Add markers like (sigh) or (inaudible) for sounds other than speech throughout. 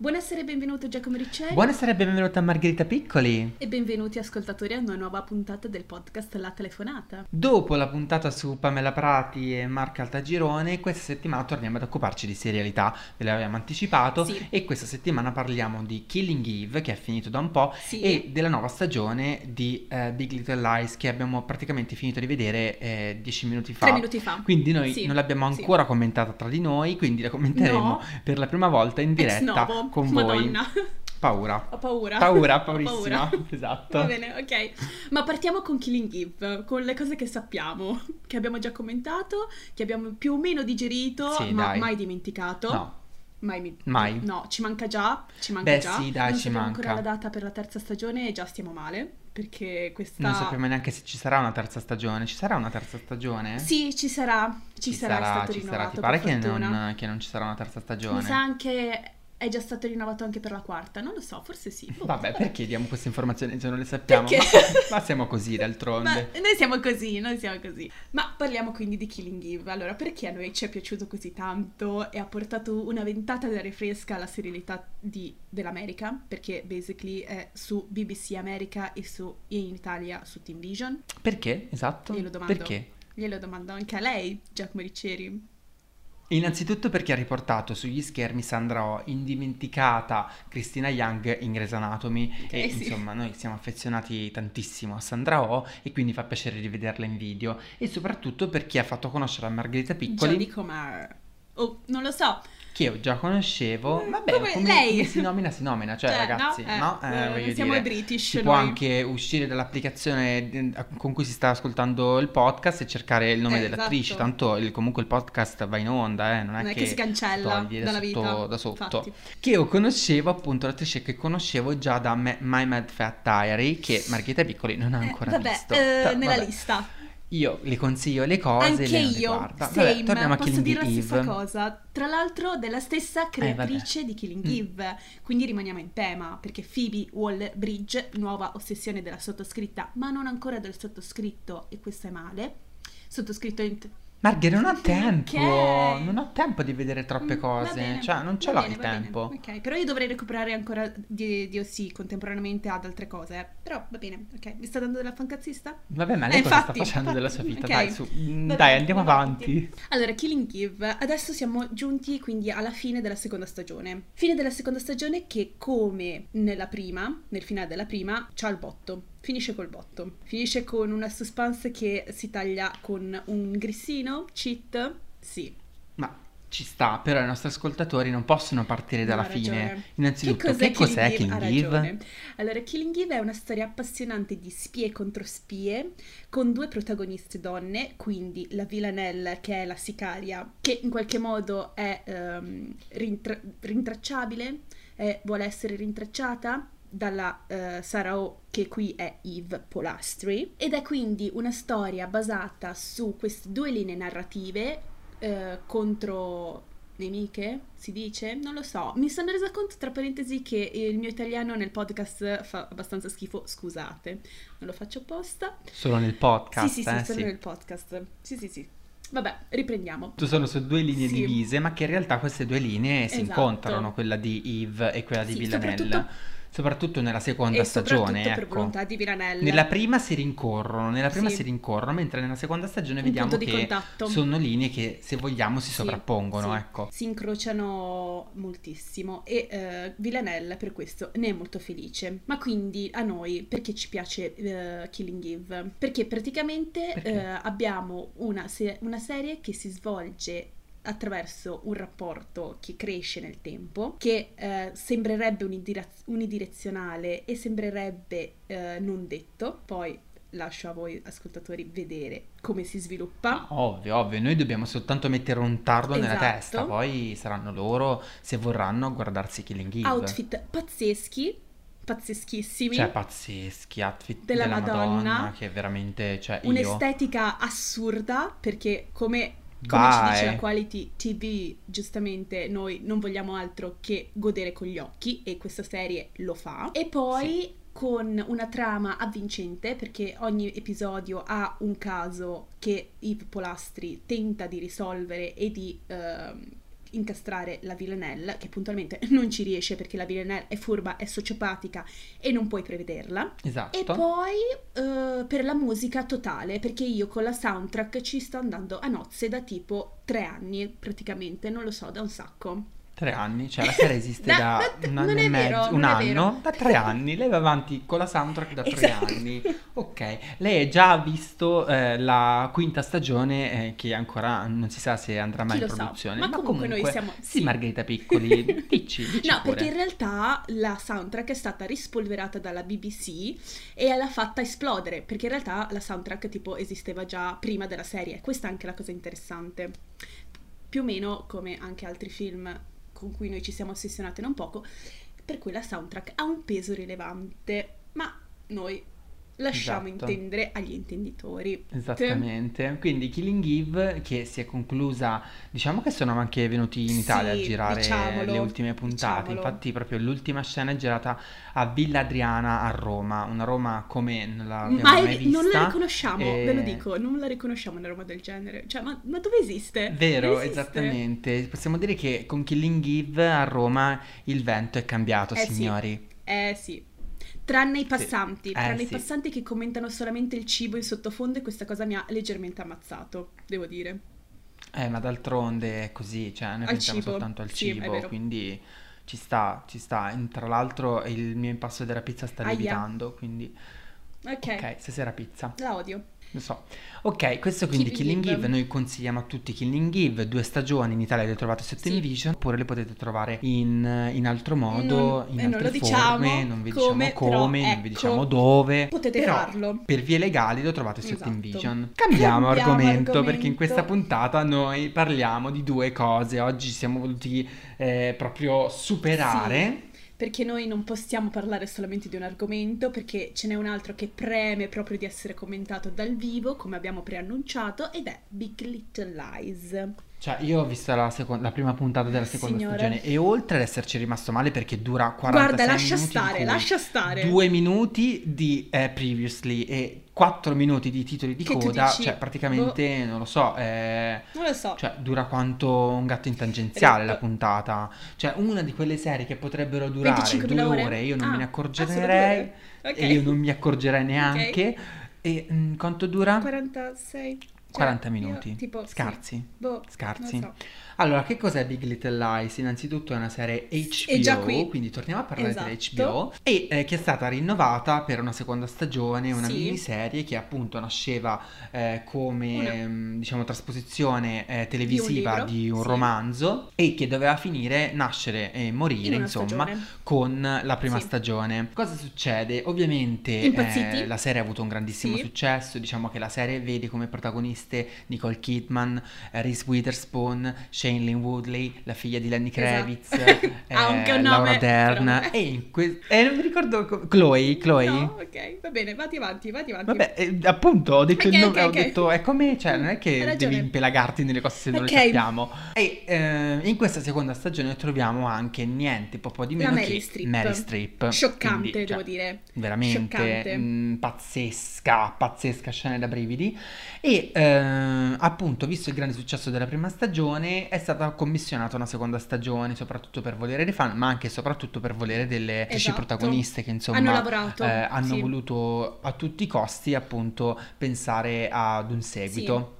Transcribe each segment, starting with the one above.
Buonasera e benvenuto Giacomo Riccielli. Buonasera e benvenuta Margherita Piccoli. E benvenuti ascoltatori a una nuova puntata del podcast La Telefonata. Dopo la puntata su Pamela Prati e Marca Altagirone, questa settimana torniamo ad occuparci di serialità, ve l'avevamo anticipato, Sì. e questa settimana parliamo di Killing Eve, che è finito da un po', Sì. e della nuova stagione di eh, Big Little Lies, che abbiamo praticamente finito di vedere eh, dieci minuti fa. Tre minuti fa. Quindi noi Sì, non l'abbiamo ancora commentata tra di noi, quindi la commenteremo No. per la prima volta in diretta con voi. Madonna. Paura. Ho paura. Paura, paurissima. paura. Esatto. Va bene, ok. Ma partiamo con Killing Eve, con le cose che sappiamo, che abbiamo già commentato, che abbiamo più o meno digerito, Sì, ma dai. mai dimenticato. No, Mai, mi- Mai. No, ci manca già, ci manca Beh, già. sì, dai, non ci manca. ancora la data per la terza stagione e già stiamo male, perché questa... non sappiamo neanche se ci sarà una terza stagione. Ci sarà una terza stagione? Sì, ci sarà, ci, sarà, è stato ci rinnovato. sarà. Ti pare che non, che non ci sarà una terza stagione? Mi sa anche è già stato rinnovato anche per la quarta, non lo so, forse sì. Boh, Vabbè, perché diamo queste informazioni se non le sappiamo? Ma, (laughs) ma siamo così Ma d'altronde. noi siamo così, noi siamo così. Ma parliamo quindi di Killing Eve. Allora, perché a noi ci è piaciuto così tanto e ha portato una ventata d'aria fresca alla serialità di- dell'America? Perché basically è su BBC America e, su, e in Italia su Team Vision. Perché? Esatto. Glielo domando. Perché? Glielo domando anche a lei, Giacomo Ricceri. Innanzitutto perché ha riportato sugli schermi Sandra Oh, indimenticata Christina Young in Grey's Anatomy e sì. insomma noi siamo affezionati tantissimo a Sandra Oh e quindi fa piacere rivederla in video e soprattutto perché ha fatto conoscere a Margherita Piccoli Jodie Comer. Oh, non lo so. Che io già conoscevo, Eh, vabbè, come come, lei. come si nomina si nomina, cioè, (laughs) Cioè, ragazzi, no? Eh, no? eh, voglio siamo dire, British si può noi. anche uscire dall'applicazione eh, con cui si sta ascoltando il podcast e cercare il nome Eh, dell'attrice, esatto. tanto il- comunque il podcast va in onda, eh, non è, Non è che si cancella dalla sotto, vita, da sotto. infatti. Che io conoscevo appunto l'attrice che conoscevo già da My Mad Fat Diary che Margherita Piccoli non ha Eh, ancora vabbè, visto. eh, Però, nella vabbè. lista. Io le consiglio le cose, Anche lei non le io, guarda. same, Vabbè, torniamo a posso Killing dire la stessa cosa. Tra l'altro della stessa creatrice di Killing Mm. Eve, quindi rimaniamo in tema, perché Phoebe Waller-Bridge, nuova ossessione della sottoscritta, ma non ancora del sottoscritto, e questo è male. Sottoscritto in... Marghe, non ho tempo, Ok. non ho tempo di vedere troppe Mm, cose, bene, cioè non ce l'ho bene, il bene. tempo. Ok, però io dovrei recuperare ancora di, di OC contemporaneamente ad altre cose. eh. Però va bene, ok. Mi sta dando della fancazzista? Vabbè, ma lei Eh, cosa infatti, sta facendo della infatti, sua vita? ok. Dai, su, mm, Va dai, bene, andiamo andiamo avanti. Allora, Killing Eve, adesso siamo giunti quindi alla fine della seconda stagione. Fine della seconda stagione che come nella prima, nel finale della prima, c'ha il botto. Finisce col botto. Finisce con una suspense che si taglia con un grissino, cheat. Sì. Ma ci sta, però i nostri ascoltatori non possono partire dalla fine. Innanzitutto, che cos'è, Ha Killing ragione. Eve? Allora, Killing Eve è una storia appassionante di spie contro spie, con due protagoniste donne, quindi la Villanelle, che è la sicaria, che in qualche modo è ehm, rintra- rintracciabile, eh, vuole essere rintracciata dalla eh, Sarah O, che qui è Eve Polastri, ed è quindi una storia basata su queste due linee narrative eh, contro nemiche, si dice? Non lo so. Mi sono resa conto, tra parentesi, che il mio italiano nel podcast fa abbastanza schifo. Scusate, non lo faccio apposta. Solo nel podcast, sì, sì, sì, eh, solo sì. nel podcast. Sì, sì, sì. Vabbè, riprendiamo. Tu sono su due linee Sì. divise, ma che in realtà queste due linee si Esatto. incontrano, quella di Eve e quella di Sì, Villanelle. soprattutto- Soprattutto nella seconda e stagione, soprattutto per ecco. volontà di Viranella. Nella prima si rincorrono, nella prima Sì. si rincorrono, mentre nella seconda stagione Un vediamo che contatto. sono linee che se vogliamo si Sì, sovrappongono, sì. ecco. Si incrociano moltissimo e eh, Villanelle per questo ne è molto felice. Ma quindi a noi perché ci piace eh, Killing Eve? Perché praticamente Perché? eh, abbiamo una, se- una serie che si svolge attraverso un rapporto che cresce nel tempo, che eh, sembrerebbe unidiraz- unidirezionale e sembrerebbe eh, non detto, poi lascio a voi ascoltatori vedere come si sviluppa. Ovvio, ovvio, noi dobbiamo soltanto mettere un tardo nella Esatto. testa, poi saranno loro, se vorranno, a guardarsi Killing Eve. outfit pazzeschi, pazzeschissimi, Cioè, pazzeschi, outfit Della della, Madonna, Madonna. che veramente, cioè, io... un'estetica assurda perché come, come ci dice la Quality TV, giustamente noi non vogliamo altro che godere con gli occhi e questa serie lo fa. E poi con una trama avvincente perché ogni episodio ha un caso che Yves Polastri tenta di risolvere e di ehm, incastrare la Villanelle, che puntualmente non ci riesce perché la Villanelle è furba, è sociopatica e non puoi prevederla. Esatto. E poi eh, per la musica totale, perché io con la soundtrack ci sto andando a nozze da tipo tre anni praticamente, non lo so, da un sacco. Tre anni, cioè la (laughs) serie esiste Da- da, un anno e mezzo, vero, un anno, da tre anni. Lei va avanti con la soundtrack da tre Esatto. anni. Ok, lei ha già visto eh, la quinta stagione eh, che ancora non si sa se andrà mai in lo sa? produzione. Ma comunque noi siamo- Sì, sì. Margherita Piccoli, (laughs) dici, dici No, pure. perché in realtà la soundtrack è stata rispolverata dalla BBC e l'ha fatta esplodere, perché in realtà la soundtrack tipo esisteva già prima della serie. Questa è anche la cosa interessante. Più o meno come anche altri film con cui noi ci siamo ossessionati non poco, per cui la soundtrack ha un peso rilevante, ma noi lasciamo Esatto. intendere agli intenditori. Esattamente, quindi Killing Eve che si è conclusa, diciamo che sono anche venuti in Italia Sì, a girare diciamolo, le ultime puntate, diciamolo. infatti proprio l'ultima scena è girata a Villa Adriana a Roma, una Roma come non Ma mai è- vista. non la riconosciamo, e- ve lo dico, non la riconosciamo una roba del genere. Cioè, ma, ma dove esiste? Vero, esiste. esattamente, possiamo dire che con Killing Eve a Roma il vento è cambiato, Eh sì. signori. Eh sì. Tranne i passanti, Eh, tranne i sì. passanti che commentano solamente il cibo in sottofondo e questa cosa mi ha leggermente ammazzato, devo dire. Eh, ma d'altronde è così, cioè noi Al pensiamo cibo, soltanto al sì, cibo, quindi ci sta, ci sta. Tra l'altro il mio impasto della pizza sta Aia. lievitando, quindi Ok, ok, stasera pizza, la odio. Lo so. Ok, questo quindi Killing Killing Eve. Noi consigliamo a tutti Killing Eve, due stagioni, in Italia le trovate su Sì. Television, oppure le potete trovare in, in altro modo, Non- in e non altre lo diciamo forme, non vi come, diciamo come, però non vi ecco, diciamo dove. potete però farlo. Per vie legali lo trovate su Esatto. Television. Cambiamo, Cambiamo argomento, perché in questa argomento. puntata noi parliamo di due cose. Oggi siamo voluti eh, proprio superare. Perché noi non possiamo parlare solamente di un argomento, perché ce n'è un altro che preme proprio di essere commentato dal vivo, come abbiamo preannunciato, ed è Big Little Lies. Cioè, io ho visto la, seco- la prima puntata della seconda Signore. stagione e oltre ad esserci rimasto male perché dura 46 Guarda, lascia minuti stare, lascia stare. Due minuti di eh, previously e 4 minuti di titoli di Che coda, cioè praticamente, non lo so, eh, Non lo so. cioè dura quanto un gatto in tangenziale la Retto. puntata. Cioè, una di quelle serie che potrebbero durare 25.000 due ore? ore, io non Ah, me ne ah, accorgerei due ore. Ok. e io non mi accorgerei neanche. E mm, quanto dura? 46. Cioè, 40 io, minuti. tipo, sì. Scarsi. Boh, Scarsi. non so. Allora, che cos'è Big Little Lies? Innanzitutto è una serie HBO, quindi torniamo a parlare Esatto. dell'HBO, e eh, che è stata rinnovata per una seconda stagione, una Sì. miniserie che appunto nasceva eh, come Una- ehm, diciamo trasposizione eh, televisiva libro, di un sì. romanzo e che doveva finire, nascere e morire, In insomma, stagione. con la prima Sì. stagione. Cosa succede? Ovviamente eh, la serie ha avuto un grandissimo successo, diciamo che la serie vede come protagoniste Nicole Kidman, eh, Reese Witherspoon, Shailene Woodley, la figlia di Lenny Kravitz, Esatto. (laughs) eh, Ha anche un Laura nome, Dern e in que- eh, non mi ricordo co- Chloe, Chloe. No, ok, va bene, vatti avanti, vatti avanti. Vabbè, eh, appunto, ho detto Ok, il nome, ok, ho ok. detto, è come, cioè, non è che devi impelagarti nelle cose se non Ok. le sappiamo. E eh, in questa seconda stagione troviamo anche niente po' po' di La meno Meryl che Streep. Mary Streep. Scioccante, Quindi, cioè, devo dire. veramente mh, pazzesca, pazzesca scena da brividi. E eh, appunto, visto il grande successo della prima stagione, è stata commissionata una seconda stagione, soprattutto per volere dei fan, ma anche e soprattutto per volere delle attrici Esatto. protagoniste che insomma Hanno lavorato, eh, hanno sì. voluto a tutti i costi appunto pensare ad un seguito.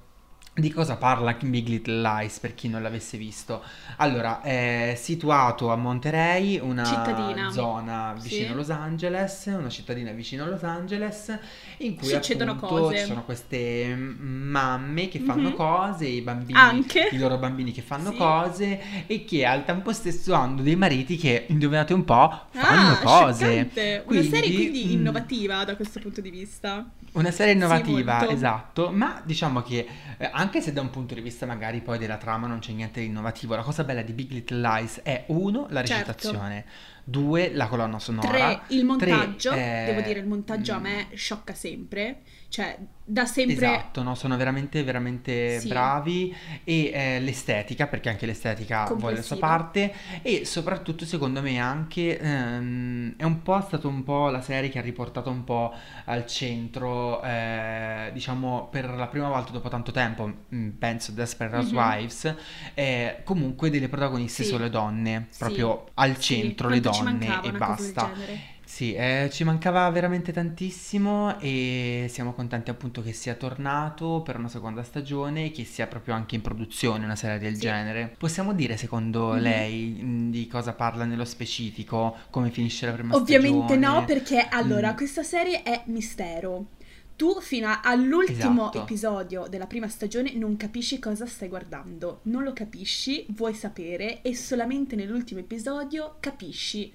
Di cosa parla Big Little Lies per chi non l'avesse visto? Allora, è situato a Monterey, una Cittadina. zona vicino Sì. a Los Angeles, una cittadina vicino a Los Angeles, in cui Succedono appunto cose. ci sono queste mm, mamme che fanno Mhm. cose, i bambini, Anche. i loro bambini che fanno Sì. cose e che al tempo stesso hanno dei mariti che, indovinate un po', fanno Ah, cose. scioccante. Una serie quindi mm, innovativa da questo punto di vista. una serie Sì, innovativa, molto. esatto, ma diciamo che eh, anche se da un punto di vista magari poi della trama non c'è niente di innovativo, la cosa bella di Big Little Lies è uno, la Certo. recitazione, Due, la colonna sonora. Tre, il montaggio. Tre, eh, Devo dire, il montaggio a mm, me sciocca sempre. Cioè, da sempre... Esatto, no, sono veramente, veramente Sì. bravi e eh, l'estetica, perché anche l'estetica vuole la sua parte e soprattutto secondo me anche ehm, è un po' stato un po' la serie che ha riportato un po' al centro, eh, diciamo per la prima volta dopo tanto tempo, mm, penso Desperate Mhm. Housewives, eh, comunque delle protagoniste Sì. solo donne, Sì. proprio al Sì, centro le donne e basta. Sì, eh, ci mancava veramente tantissimo e siamo contenti appunto che sia tornato per una seconda stagione e che sia proprio anche in produzione una serie del Sì. genere. Possiamo dire secondo Mhm. lei mh, di cosa parla nello specifico, come finisce la prima Ovviamente no, stagione? perché allora Mm. questa serie è mistero. Tu fino a- all'ultimo Esatto. episodio della prima stagione non capisci cosa stai guardando, non lo capisci, vuoi sapere e solamente nell'ultimo episodio capisci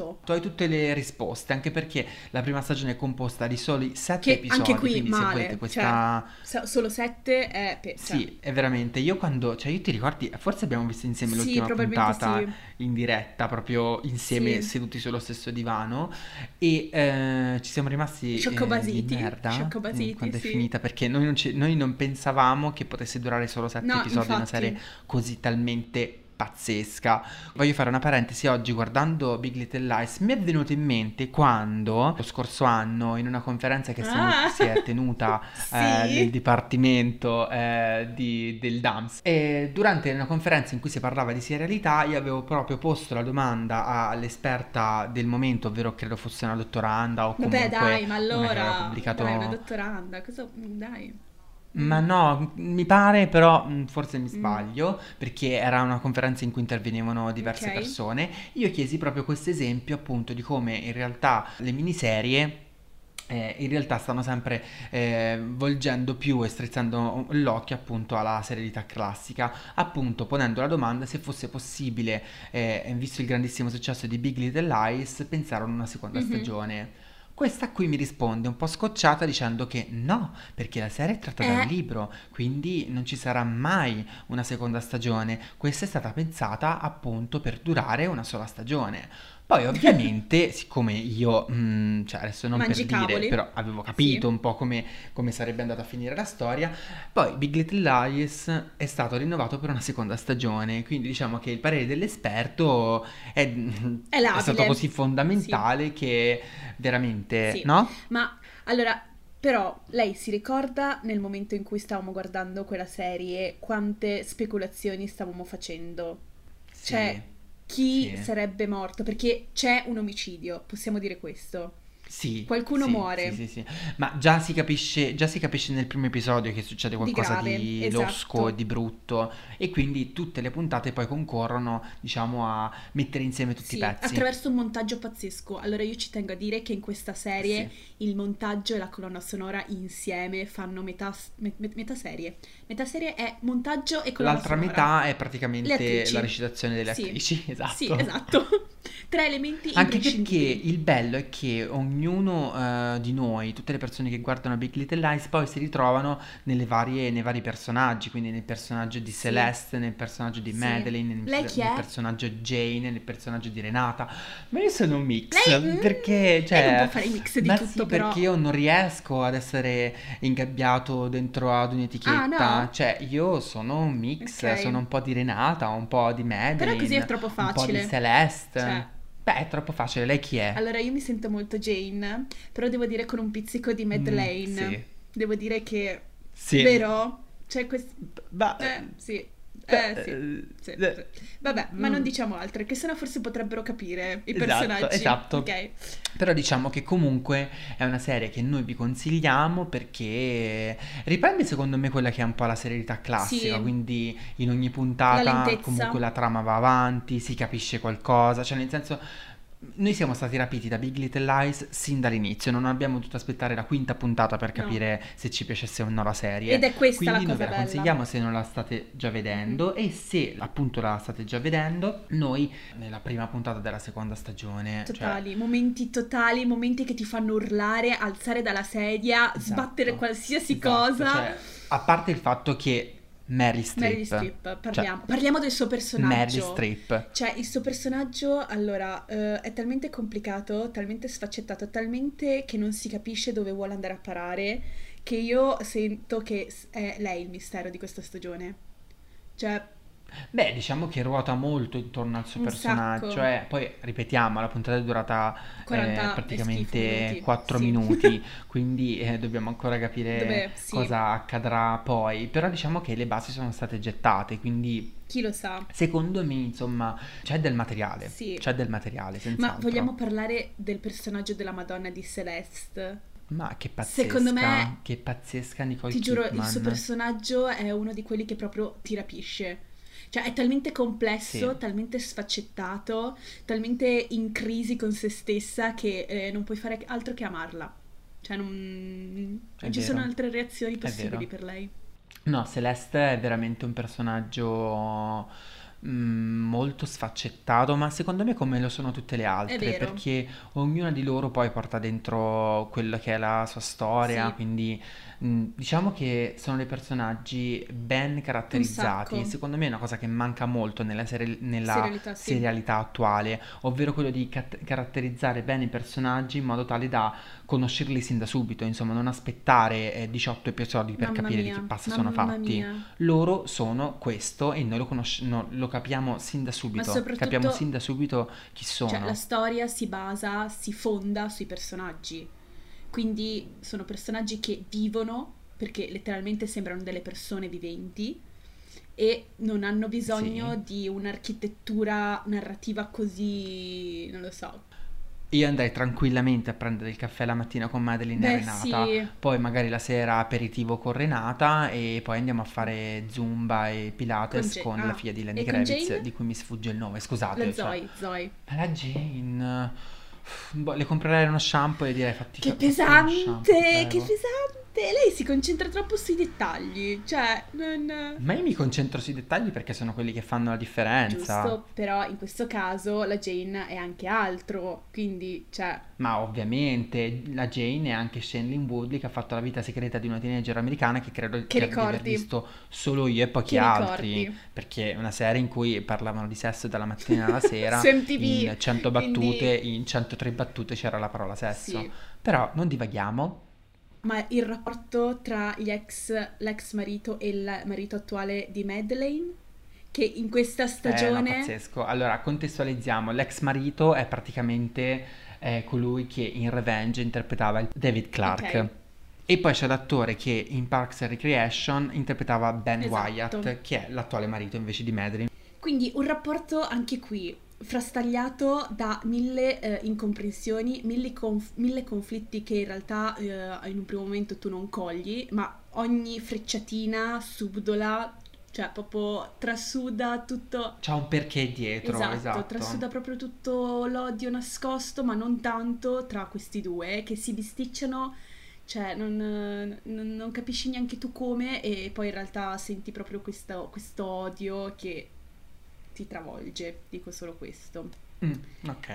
tutto. Tu hai tutte le risposte, anche perché la prima stagione è composta di soli sette Che episodi, anche qui quindi se male, volete questa... So- solo sette è per... cioè, Sì, è veramente. Io quando, cioè, io ti ricordi, forse abbiamo visto insieme l'ultima puntata sì. in diretta, proprio insieme Sì. seduti sullo stesso divano e eh, ci siamo rimasti eh, Scioccobasiti, di merda scioccobasiti, eh, quando è finita perché noi non, ci- noi non pensavamo che potesse durare solo sette No, episodi una infatti. serie così talmente pazzesca. Voglio fare una parentesi oggi guardando Big Little Lies mi è venuto in mente quando lo scorso anno in una conferenza che si è- Ah. (laughs) si è tenuta (laughs) Sì. eh, nel dipartimento eh, di- del DAMS e durante una conferenza in cui si parlava di serialità io avevo proprio posto la domanda all'esperta del momento ovvero credo fosse una dottoranda o comunque Vabbè dai, ma una che aveva allora... pubblicato Dai, una dottoranda, cosa... Dai. Ma no, mi pare però, mh, forse mi Mm. sbaglio, perché era una conferenza in cui intervenivano diverse Ok. persone. Io chiesi proprio questo esempio appunto di come in realtà le miniserie eh, in realtà stanno sempre eh, volgendo più e strizzando l'occhio appunto alla serialità classica, appunto ponendo la domanda se fosse possibile, eh, visto il grandissimo successo di Big Little Lies, pensare a una seconda Mhm. stagione. Questa qui mi risponde un po' scocciata dicendo che no, perché la serie è tratta da Eh. un libro, quindi non ci sarà mai una seconda stagione. Questa è stata pensata appunto per durare una sola stagione. Poi ovviamente, (laughs) siccome io, mm, cioè adesso non Mangi per dire, però avevo capito Sì. un po' come, come sarebbe andata a finire la storia, poi Big Little Lies è stato rinnovato per una seconda stagione, quindi diciamo che il parere dell'esperto è, È labile. stato così fondamentale che veramente, Sì. no? Ma allora, però, lei si ricorda nel momento in cui stavamo guardando quella serie quante speculazioni stavamo facendo? Sì. Cioè, chi Sì. sarebbe morto? Perché c'è un omicidio, possiamo dire questo. Sì, Qualcuno sì, muore. Sì, sì. Ma già si capisce, già si capisce nel primo episodio che succede Di qualcosa grave, di esatto. losco, di brutto e quindi tutte le puntate poi concorrono, diciamo, a mettere insieme tutti i pezzi. attraverso un montaggio pazzesco. Allora io ci tengo a dire che in questa serie il montaggio e la colonna sonora insieme fanno metà, me- me- metà serie. Metà serie è montaggio e colonna L'altra sonora. metà è praticamente la recitazione delle attrici, (laughs) esatto. Sì, esatto. Tre elementi Anche perché il bello è che ognuno eh, di noi, tutte le persone che guardano Big Little Lies, poi si ritrovano nelle varie- nei vari personaggi, quindi nel personaggio di Sì. Celeste, nel personaggio di Sì. Madeline, nel, nel personaggio Jane, nel personaggio di Renata. Ma io sono un mix, Lei, mm, perché cioè, lei non può fare i mix di ma tutto, sì, però. perché io non riesco ad essere ingabbiato dentro ad un'etichetta. Ah, no? Cioè, io sono un mix, Ok. sono un po' di Renata, un po' di Madeline, Però così è troppo un po' di facile. Celeste. Cioè. Beh, è troppo facile. Lei chi è? Allora io mi sento molto Jane, però devo dire con un pizzico di Madeleine. Mm, sì. Devo dire che... Sì. Vero? C'è questo... Ma, Eh, sì. Eh, sì. eh, Sì, eh, sì. Vabbè, ma mm. non diciamo altro, che sennò forse potrebbero capire i Esatto, personaggi. esatto. Ok. Però diciamo che comunque è una serie che noi vi consigliamo perché riprende secondo me quella che è un po' la serialità classica, Sì. quindi in ogni La puntata lentezza. comunque la trama va avanti, si capisce qualcosa, cioè nel senso noi siamo stati rapiti da Big Little Lies sin dall'inizio, non abbiamo dovuto aspettare la quinta puntata per No. capire se ci piacesse o no la serie. Ed è questa Quindi la noi cosa ve la bella. consigliamo se non la state già vedendo e se appunto la state già vedendo, noi nella prima puntata della seconda stagione, cioè, Totali, momenti totali, momenti che ti fanno urlare, alzare dalla sedia, Esatto, sbattere qualsiasi esatto, cosa. cioè, a parte il fatto che Meryl Streep. Meryl Streep, parliamo, parliamo del suo personaggio. Meryl Streep. Cioè, il suo personaggio, allora, eh, è talmente complicato, talmente sfaccettato, talmente che non si capisce dove vuole andare a parare, che io sento che è lei il mistero di questa stagione. Cioè, Beh, diciamo che ruota molto intorno al suo un personaggio, sacco. eh. Poi ripetiamo, la puntata è durata 40 eh, schifo praticamente minuti. 4 Sì. minuti, (laughs) quindi eh, dobbiamo ancora capire Dove, sì, cosa accadrà poi. Però diciamo che le basi sono state gettate, quindi chi lo sa. secondo me, insomma, c'è del materiale, Sì. c'è del materiale, Ma senz'altro. vogliamo parlare del personaggio della Madonna di Celeste? Ma che pazzesca, Secondo me, che pazzesca Nicole ti giuro, il Kidman. suo personaggio è uno di quelli che proprio ti rapisce. Cioè, è talmente complesso, Sì. talmente sfaccettato, talmente in crisi con se stessa che eh, non puoi fare altro che amarla. Cioè, non, non ci vero. sono altre reazioni possibili per lei. No, Celeste è veramente un personaggio mm, molto sfaccettato, ma secondo me come lo sono tutte le altre, perché ognuna di loro poi porta dentro quella che è la sua storia, Sì, quindi mm, diciamo che sono dei personaggi ben caratterizzati. Secondo me è una cosa che manca molto nella, seri- nella Serialità, sì. serialità attuale, ovvero quello di cat- caratterizzare bene i personaggi in modo tale da conoscerli sin da subito, insomma, non aspettare eh, 18 episodi per Mamma capire di che mia, pasta sono fatti. mia. Loro sono questo e noi lo, conosci- no, lo capiamo sin da subito. Capiamo sin da subito chi cioè, la sono. storia si basa, si fonda sui personaggi. Quindi sono personaggi che vivono, perché letteralmente sembrano delle persone viventi, e non hanno bisogno Sì. di un'architettura narrativa così, non lo so. Io andrei tranquillamente a prendere il caffè la mattina con Madeline e Beh, Renata, sì, poi magari la sera aperitivo con Renata e poi andiamo a fare Zumba e con Pilates con la Ah, figlia di Lenny e con Kravitz, di cui mi sfugge il nome, La scusate, cioè, Zoe, Zoe. la Jane, le comprerei uno shampoo e direi fatti Che pesante, che prego. Pesante. Lei si concentra troppo sui dettagli, cioè, non... Ma io mi concentro sui dettagli perché sono quelli che fanno la differenza. Giusto, però in questo caso la Jane è anche altro, quindi, cioè, Ma ovviamente la Jane è anche Shailene Woodley che ha fatto la vita segreta di una teenager americana che credo che di aver visto solo io e pochi che altri, ricordi. perché è una serie in cui parlavano di sesso dalla mattina alla sera, (laughs) MTV, in 100 battute, quindi, in 103 battute c'era la parola sesso. sì. Però non divaghiamo. Ma il rapporto tra gli ex, l'ex marito e il marito attuale di Madeleine, che in questa Eh, no, stagione... pazzesco. Allora, contestualizziamo. L'ex marito è praticamente eh, colui che in Revenge interpretava David Clark. Ok, E poi c'è l'attore che in Parks and Recreation interpretava Ben esatto. Wyatt, che è l'attuale marito invece di Madeline. Quindi un rapporto anche qui frastagliato da mille eh, incomprensioni, mille, conf- mille conflitti che in realtà eh, in un primo momento tu non cogli, ma ogni frecciatina subdola, cioè proprio trasuda tutto, C'ha un perché dietro, esatto, esatto. trasuda proprio tutto l'odio nascosto, ma non tanto tra questi due che si bisticciano. Cioè, non, non- non capisci neanche tu come, e poi in realtà senti proprio questo, questo odio che ti travolge, dico solo questo. Mm, ok,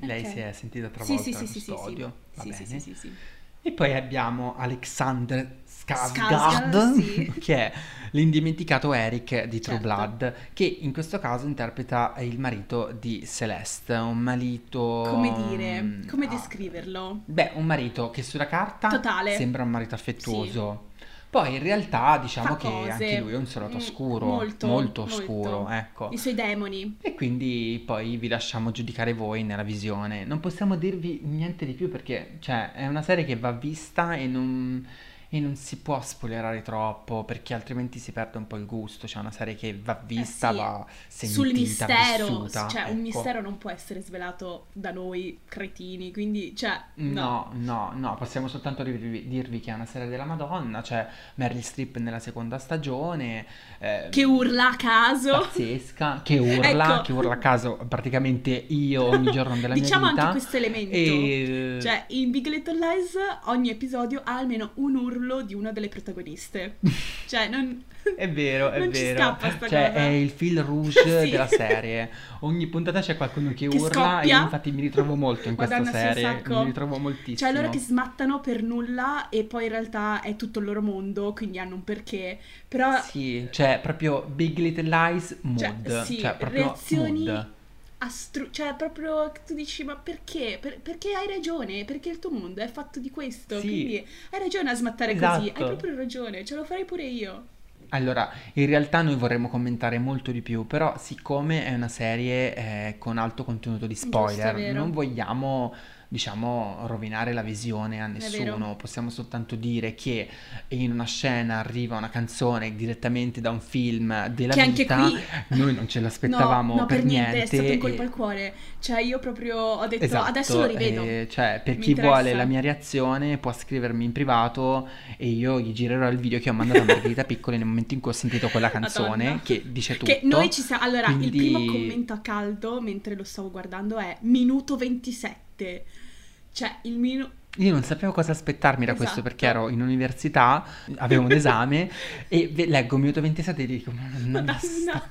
lei Ok. si è sentita travolta sì, sì, sì, sì, odio, Sì, sì, sì, sì, sì. E poi abbiamo Alexander Skarsgård, Skarsgård, (laughs) sì. che è l'indimenticato Eric di True Certo. Blood, che in questo caso interpreta il marito di Celeste, un marito... Come dire, mm, come ah, descriverlo? Beh, un marito che sulla carta Totale. sembra un marito Sì. Poi in realtà diciamo che anche lui è un salato Mm, oscuro, molto, molto molto. oscuro, ecco. I suoi demoni. E quindi poi vi lasciamo giudicare voi nella visione. Non possiamo dirvi niente di più perché, cioè, è una serie che va vista e non, e non si può spoilerare troppo perché altrimenti si perde un po' il gusto. Cioè, è una serie che va vista, Eh sì, va Sul sentita, mistero, vissuta. cioè un ecco. mistero non può essere svelato da noi cretini, quindi, cioè, no. No, no, no, possiamo soltanto dirvi, dirvi che è una serie della Madonna, c'è Meryl Streep nella seconda stagione, eh, Che urla a caso. pazzesca, che urla, Ecco. che urla a caso praticamente io ogni giorno della mia Diciamo vita. anche questo elemento. E Cioè, in Big Little Lies ogni episodio ha almeno un urlo sull'orlo di una delle protagoniste. (laughs) cioè, non... È vero, è (laughs) non ci vero. scappa sta Cioè, cosa. è il fil rouge (laughs) Sì. della serie. Ogni puntata c'è qualcuno che, Che urla e scoppia. io infatti mi ritrovo molto in questa Madonna, un serie. Mi ritrovo moltissimo. Cioè, loro che smattano per nulla e poi in realtà è tutto il loro mondo, quindi hanno un perché. Però Sì, cioè proprio Big Little Lies mood. Cioè, sì, Cioè, proprio reazioni mood. Astru- cioè proprio tu dici ma perché? Per- perché hai ragione, perché il tuo mondo è fatto di questo, Sì. quindi hai ragione a smattare così, hai Esatto. proprio ragione, ce lo farei pure io. Allora, in realtà noi vorremmo commentare molto di più, però siccome è una serie eh, con alto contenuto di Giusto, spoiler, vero. non vogliamo, diciamo, rovinare la visione a nessuno. Possiamo soltanto dire che in una scena arriva una canzone direttamente da un film della Che anche vita, qui- noi non ce l'aspettavamo (laughs) no, no, per, per niente, è stato un e- colpo al cuore. Cioè io proprio ho detto Esatto, adesso lo rivedo. eh, cioè, per Mi chi interessa. vuole la mia reazione può scrivermi in privato e io gli girerò il video che ho mandato a Margherita Piccoli nel momento in cui ho sentito quella canzone Madonna. che dice tutto. Che noi ci siamo. Allora, il Quindi- primo commento a caldo mentre lo stavo guardando è minuto 27. Cioè, il minuto. Io non sapevo cosa aspettarmi da questo Esatto. perché ero in università, avevo un esame (laughs) e leggo un minuto 27 e dico, ma non, Madonna. sta-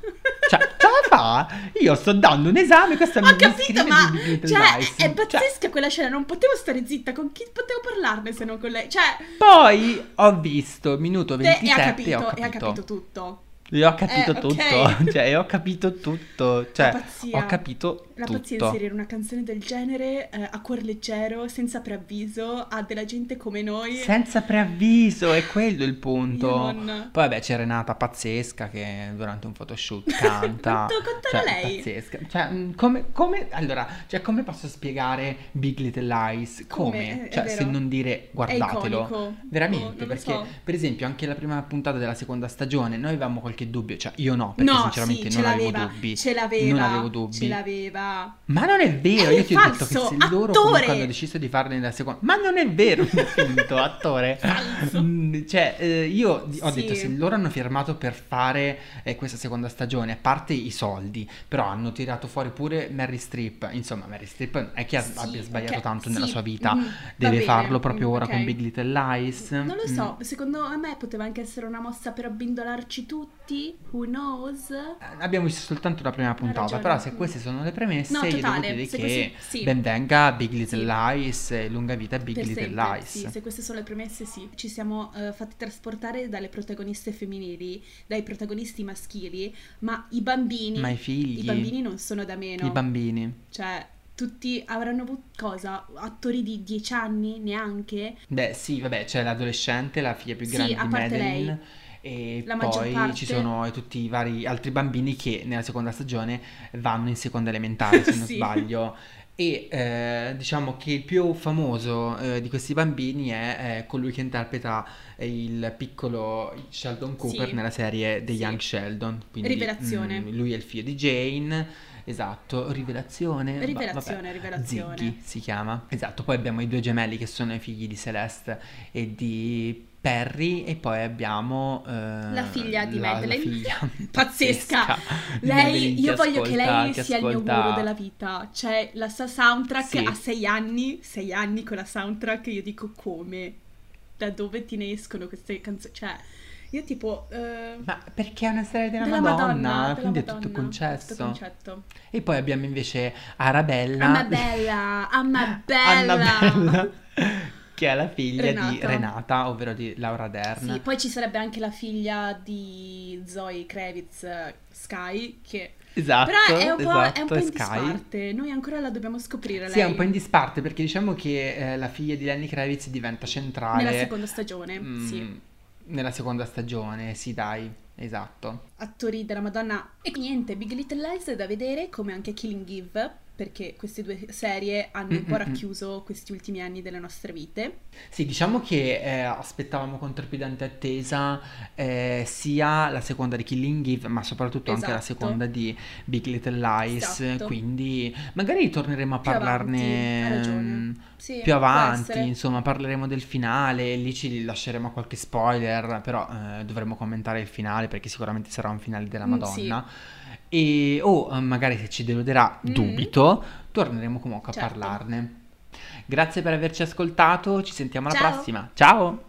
Cioè, ce la fa? Io sto dando un esame, questa Ho capito, ma di cioè, è Cioè, pazzesca quella scena. Non potevo stare zitta. Con chi potevo parlarne se non con lei? Cioè, Poi ho visto minuto te- 27 e ha capito, e ho e ha capito. capito tutto. E ho capito Eh, ok. tutto, (laughs) cioè, e ho capito tutto, cioè, La pazzia. ho capito La tutto. pazzia inserire una canzone del genere eh, a cuor leggero, senza preavviso, a della gente come noi. Senza preavviso, è quello il punto. Io non- Poi vabbè c'è Renata pazzesca che durante un photoshoot (laughs) canta. Quanto- cioè, lei? pazzesca. Cioè, mh, come, come- allora, cioè, come posso spiegare Big Little Lies? Come? Come? Cioè, se non dire guardatelo. Veramente, Oh, perché so. per esempio anche la prima puntata della seconda stagione noi avevamo qualche dubbio, cioè io no, perché no, sinceramente sì, non avevo dubbi. ce l'aveva, Non avevo dubbi. ce l'aveva. Ma non è vero, È io ti ho detto che se loro attore! comunque hanno deciso di farne la seconda. Ma non è vero, finto, (laughs) attore. Mm, Cioè, eh, io ho Sì. detto se loro hanno firmato per fare eh, questa seconda stagione, a parte i soldi, però hanno tirato fuori pure Mary Streep. Insomma, Mary non è che Sì, abbia sbagliato ok, tanto nella sua vita. va Deve farlo proprio mm, ora ok. con Big Little Lies. Non lo Mm. so, secondo me poteva anche essere una mossa per abbindolarci tutti, who knows? Eh, Abbiamo visto soltanto la prima puntata, però se queste sono le premesse, No, io devo totale, dire che queste- sì. benvenga Big Little Sì. Lies, lunga vita Big Per Little sempre, Lies. sì, se queste sono le premesse, sì. Ci siamo eh, fatti trasportare dalle protagoniste femminili, dai protagonisti maschili, ma i bambini, Ma i figli, i bambini non sono da meno. i bambini. Cioè, tutti avranno avuto cosa? Attori di 10 anni neanche? Beh, sì, vabbè, c'è l'adolescente, la figlia più Sì, grande a di parte Madeline. E La poi parte- ci sono tutti i vari altri bambini che nella seconda stagione vanno in seconda elementare, se non (laughs) Sì. sbaglio. E eh, diciamo che il più famoso eh, di questi bambini è, eh, colui che interpreta il piccolo Sheldon Cooper Sì. nella serie The Sì. Young Sheldon. Quindi, Rivelazione. mm, lui è il figlio di Jane. Esatto, rivelazione. va- Rivelazione, vabbè, rivelazione. Ziggy si chiama. Esatto, poi abbiamo i due gemelli che sono i figli di Celeste e di Perry e poi abbiamo eh, La figlia di la- la Madeleine. figlia (laughs) Pazzesca. Madeleine Lei, io voglio che ascolta- lei che sia il mio ascolta- guru della vita. Cioè, la sua soundtrack Sì. a sei anni, sei anni con la soundtrack, io dico come? Da dove ti ne escono queste canzoni? Cioè, io tipo... eh, Ma perché è una storia della, della Madonna, Madonna, della quindi è Madonna, tutto concesso. tutto concetto. E poi abbiamo invece Arabella. Annabella, (laughs) Annabella. Annabella, che è la figlia di Renata. Renata, ovvero di Laura Dern. Sì, poi ci sarebbe anche la figlia di Zoe Kravitz, eh, Sky, che... Esatto, Però è un po', è un po' esatto, in Sky. disparte, noi ancora la dobbiamo scoprire Sì, è lei un po' in disparte perché diciamo che eh, la figlia di Lenny Kravitz diventa centrale nella seconda stagione, mm, sì. nella seconda stagione, sì dai, esatto. Attori della Madonna. E niente, Big Little Lies è da vedere come anche Killing Eve, perché queste due serie hanno un po' Mm-mm-mm. racchiuso questi ultimi anni delle nostre vite. Sì, diciamo che eh, aspettavamo con trepidante attesa eh, sia la seconda di Killing Eve, ma soprattutto anche la Esatto. seconda di Big Little Lies, Esatto. quindi magari torneremo a Più avanti, parlarne mm, Sì, più avanti, insomma, parleremo del finale, lì ci lasceremo qualche spoiler, però eh, dovremo commentare il finale perché sicuramente sarà un finale della Mm, Madonna. E o eh, magari se ci deluderà, Mm. dubito, torneremo comunque a Certo. parlarne. Grazie per averci ascoltato, ci sentiamo alla Ciao. prossima. Ciao!